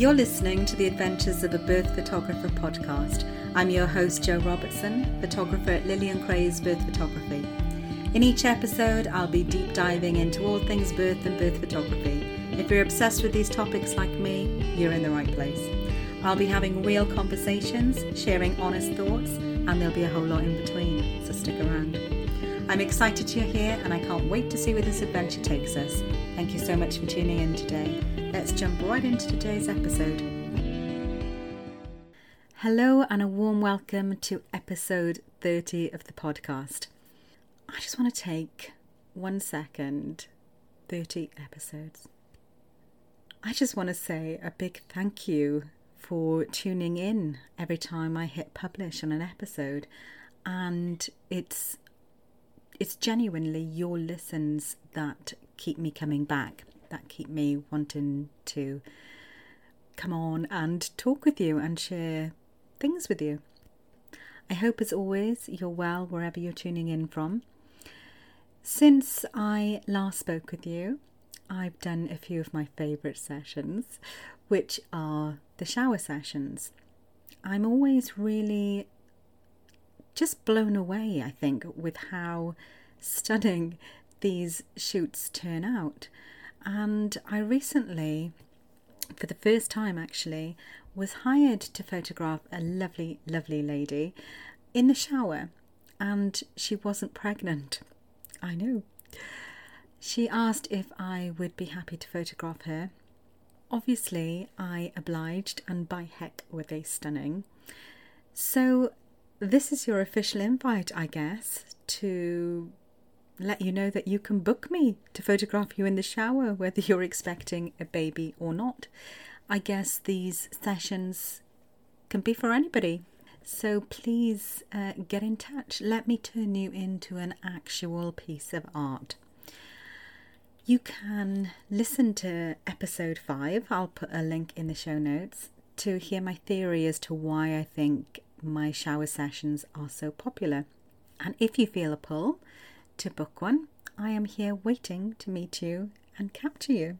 You're listening to the Adventures of a Birth Photographer podcast. I'm your host, Jo Robertson, photographer at Lillian Cray's Birth Photography. In each episode, I'll be deep diving into all things birth and birth photography. If you're obsessed with these topics like me, you're in the right place. I'll be having real conversations, sharing honest thoughts, and there'll be a whole lot in between, so stick around. I'm excited you're here and I can't wait to see where this adventure takes us. Thank you so much for tuning in today. Let's jump right into today's episode. Hello, and a warm welcome to episode 30 of the podcast. I just want to take one second 30 episodes. I just want to say a big thank you for tuning in every time I hit publish on an episode. And it's it's genuinely your listens that keep me coming back, that keep me wanting to come on and talk with you and share things with you. I hope, as always, you're well wherever you're tuning in from. Since I last spoke with you, I've done a few of my favourite sessions, which are the shower sessions. I'm always really just blown away, I think, with how stunning these shoots turn out. And I recently, for the first time actually, was hired to photograph a lovely, lovely lady in the shower, and she wasn't pregnant. I know. She asked if I would be happy to photograph her. Obviously, I obliged, and by heck, were they stunning. So, this is your official invite, I guess, to let you know that you can book me to photograph you in the shower, whether you're expecting a baby or not. I guess these sessions can be for anybody. So please uh, get in touch. Let me turn you into an actual piece of art. You can listen to episode five. I'll put a link in the show notes to hear my theory as to why I think my shower sessions are so popular. And if you feel a pull to book one, I am here waiting to meet you and capture you.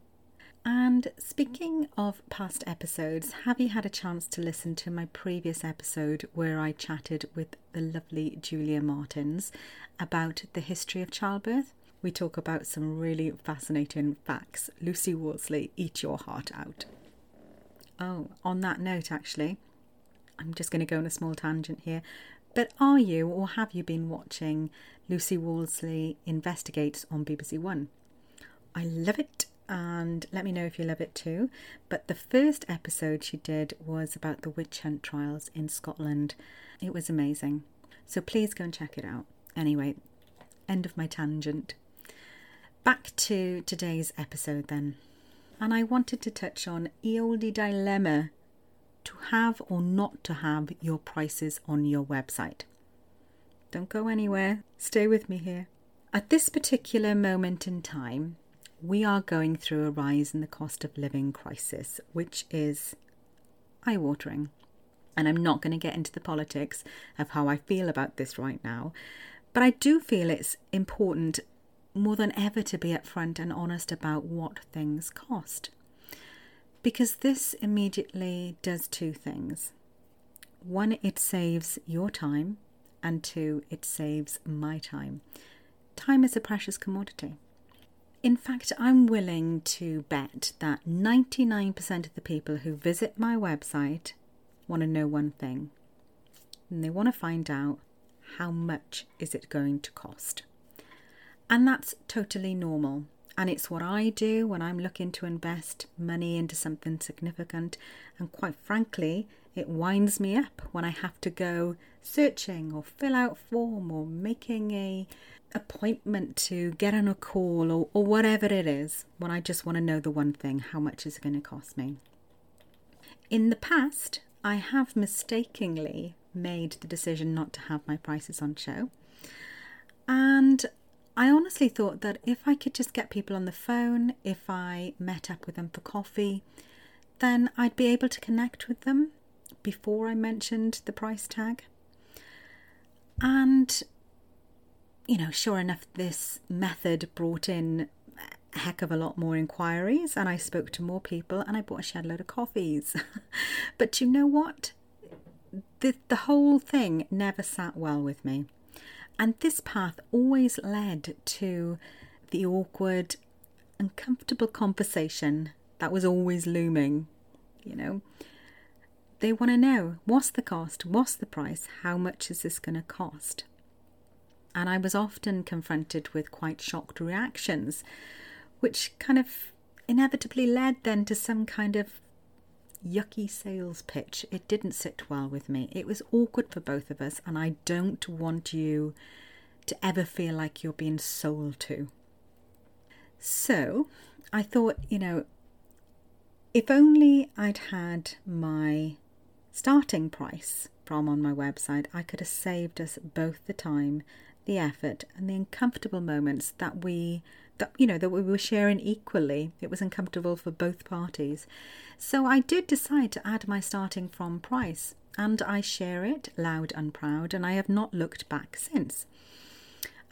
And speaking of past episodes, have you had a chance to listen to my previous episode where I chatted with the lovely Julia Martins about the history of childbirth? We talk about some really fascinating facts. Lucy Worsley, eat your heart out. Oh, on that note, actually, I'm just going to go on a small tangent here. But are you or have you been watching Lucy Worsley Investigates on BBC One? I love it and let me know if you love it too. But the first episode she did was about the witch hunt trials in Scotland. It was amazing. So please go and check it out. Anyway, end of my tangent. Back to today's episode then. And I wanted to touch on Eoldi dilemma to have or not to have your prices on your website. Don't go anywhere, stay with me here. At this particular moment in time, we are going through a rise in the cost of living crisis, which is eye watering. And I'm not going to get into the politics of how I feel about this right now, but I do feel it's important more than ever to be upfront and honest about what things cost. Because this immediately does two things. One, it saves your time, and two, it saves my time. Time is a precious commodity. In fact, I'm willing to bet that 99% of the people who visit my website want to know one thing. And they want to find out how much is it going to cost. And that's totally normal. And it's what I do when I'm looking to invest money into something significant. And quite frankly, it winds me up when I have to go searching or fill out form or making a appointment to get on a call or, or whatever it is when I just want to know the one thing how much is it going to cost me. In the past, I have mistakenly made the decision not to have my prices on show. And I honestly thought that if I could just get people on the phone, if I met up with them for coffee, then I'd be able to connect with them before I mentioned the price tag. And you know, sure enough, this method brought in a heck of a lot more inquiries and I spoke to more people and I bought a shed load of coffees. but you know what? The, the whole thing never sat well with me. And this path always led to the awkward, uncomfortable conversation that was always looming, you know. They want to know what's the cost, what's the price, how much is this going to cost? And I was often confronted with quite shocked reactions which kind of inevitably led then to some kind of yucky sales pitch. It didn't sit well with me. It was awkward for both of us, and I don't want you to ever feel like you're being sold to. So I thought, you know, if only I'd had my starting price from on my website, I could have saved us both the time, the effort, and the uncomfortable moments that we that you know that we were sharing equally. It was uncomfortable for both parties. So I did decide to add my starting from price and I share it loud and proud and I have not looked back since.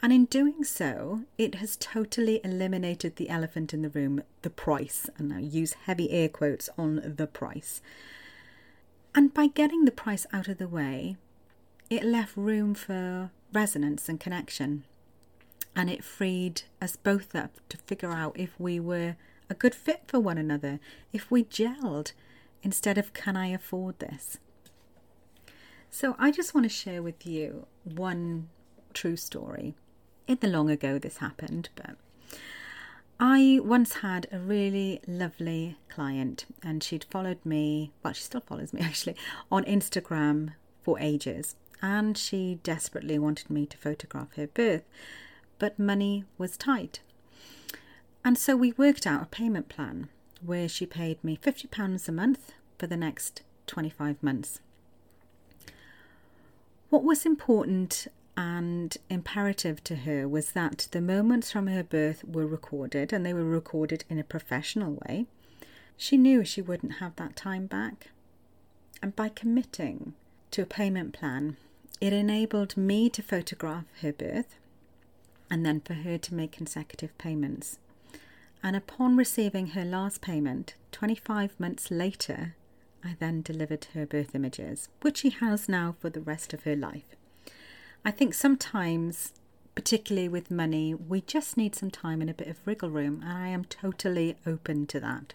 And in doing so, it has totally eliminated the elephant in the room, the price, and I use heavy air quotes on the price. And by getting the price out of the way, it left room for resonance and connection and it freed us both up to figure out if we were a good fit for one another, if we gelled instead of can I afford this? So I just want to share with you one true story. In the long ago, this happened, but I once had a really lovely client, and she'd followed me, well, she still follows me actually, on Instagram for ages. And she desperately wanted me to photograph her birth but money was tight. And so we worked out a payment plan where she paid me £50 a month for the next 25 months. What was important and imperative to her was that the moments from her birth were recorded and they were recorded in a professional way. She knew she wouldn't have that time back. And by committing to a payment plan, it enabled me to photograph her birth and then for her to make consecutive payments. And upon receiving her last payment, 25 months later, I then delivered her birth images, which she has now for the rest of her life. I think sometimes, particularly with money, we just need some time and a bit of wriggle room, and I am totally open to that.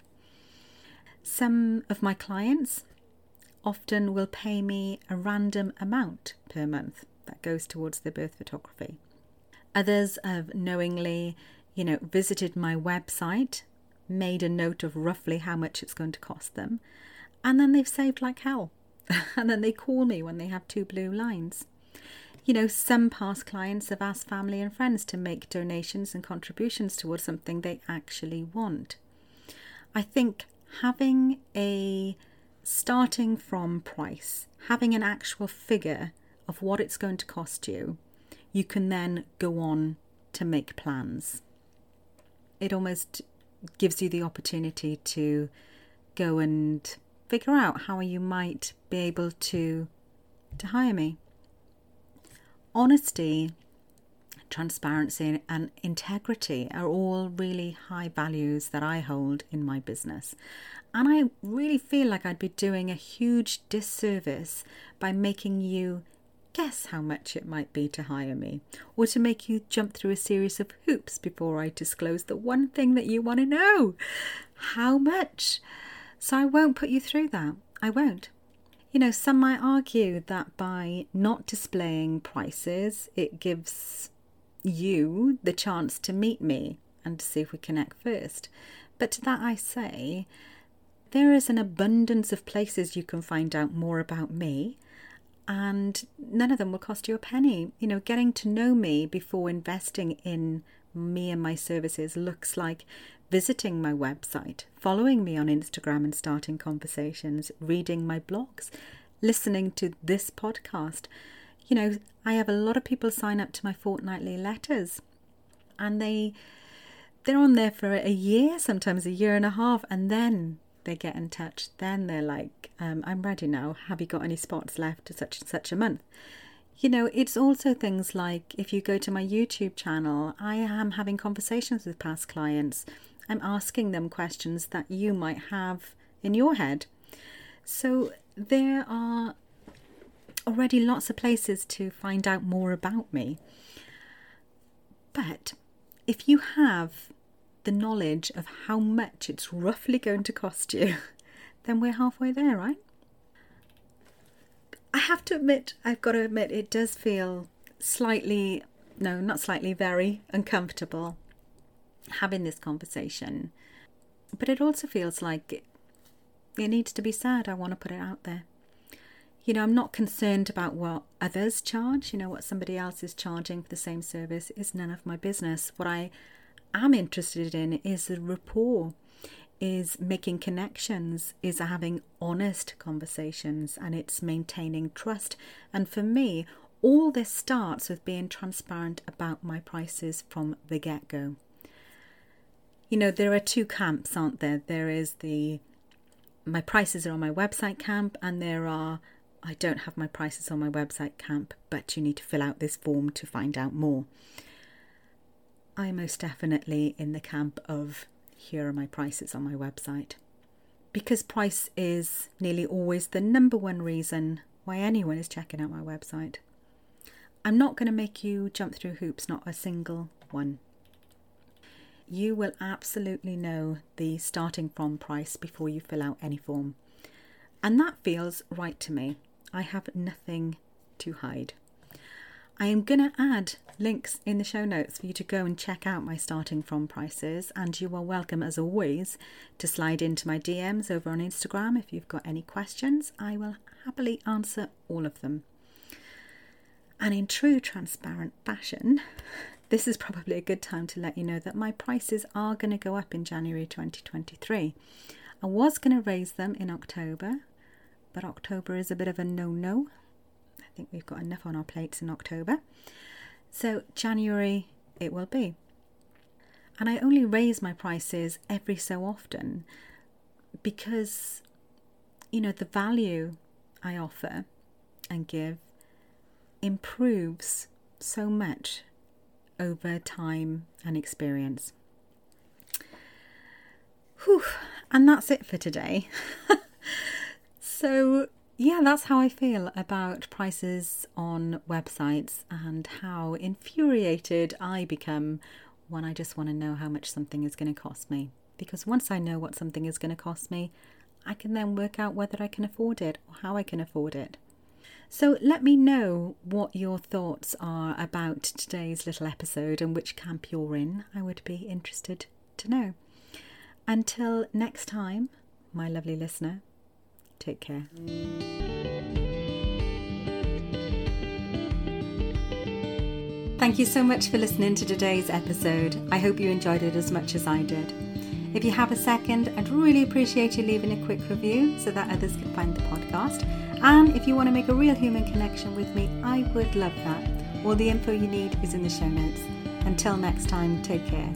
Some of my clients often will pay me a random amount per month that goes towards their birth photography. Others have knowingly, you know, visited my website, made a note of roughly how much it's going to cost them, and then they've saved like hell. and then they call me when they have two blue lines. You know, some past clients have asked family and friends to make donations and contributions towards something they actually want. I think having a starting from price, having an actual figure of what it's going to cost you, you can then go on to make plans. It almost gives you the opportunity to go and figure out how you might be able to to hire me. Honesty, transparency and integrity are all really high values that I hold in my business. And I really feel like I'd be doing a huge disservice by making you guess how much it might be to hire me, or to make you jump through a series of hoops before I disclose the one thing that you want to know how much. So I won't put you through that. I won't. You know, some might argue that by not displaying prices, it gives you the chance to meet me and to see if we connect first. But to that I say, there is an abundance of places you can find out more about me and none of them will cost you a penny. You know, getting to know me before investing in me and my services looks like visiting my website, following me on Instagram and starting conversations, reading my blogs, listening to this podcast. You know, I have a lot of people sign up to my fortnightly letters and they they're on there for a year, sometimes a year and a half, and then they get in touch. Then they're like, um, I'm ready now. Have you got any spots left to such and such a month? You know, it's also things like if you go to my YouTube channel, I am having conversations with past clients. I'm asking them questions that you might have in your head. So there are already lots of places to find out more about me. But if you have the knowledge of how much it's roughly going to cost you, then we're halfway there, right? I have to admit, I've got to admit, it does feel slightly, no, not slightly, very uncomfortable having this conversation. But it also feels like it, it needs to be said. I want to put it out there. You know, I'm not concerned about what others charge. You know, what somebody else is charging for the same service is none of my business. What I am interested in is the rapport, is making connections, is having honest conversations, and it's maintaining trust. And for me, all this starts with being transparent about my prices from the get go. You know, there are two camps, aren't there? There is the my prices are on my website camp, and there are I don't have my prices on my website camp, but you need to fill out this form to find out more. I am most definitely in the camp of here are my prices on my website. Because price is nearly always the number one reason why anyone is checking out my website. I'm not going to make you jump through hoops, not a single one. You will absolutely know the starting from price before you fill out any form. And that feels right to me. I have nothing to hide. I am going to add links in the show notes for you to go and check out my starting from prices. And you are welcome, as always, to slide into my DMs over on Instagram if you've got any questions. I will happily answer all of them. And in true transparent fashion, this is probably a good time to let you know that my prices are going to go up in January 2023. I was going to raise them in October, but October is a bit of a no no. Think we've got enough on our plates in October. So, January it will be. And I only raise my prices every so often because, you know, the value I offer and give improves so much over time and experience. Whew, and that's it for today. So, yeah, that's how I feel about prices on websites and how infuriated I become when I just want to know how much something is going to cost me. Because once I know what something is going to cost me, I can then work out whether I can afford it or how I can afford it. So let me know what your thoughts are about today's little episode and which camp you're in. I would be interested to know. Until next time, my lovely listener, Take care. Thank you so much for listening to today's episode. I hope you enjoyed it as much as I did. If you have a second, I'd really appreciate you leaving a quick review so that others can find the podcast. And if you want to make a real human connection with me, I would love that. All the info you need is in the show notes. Until next time, take care.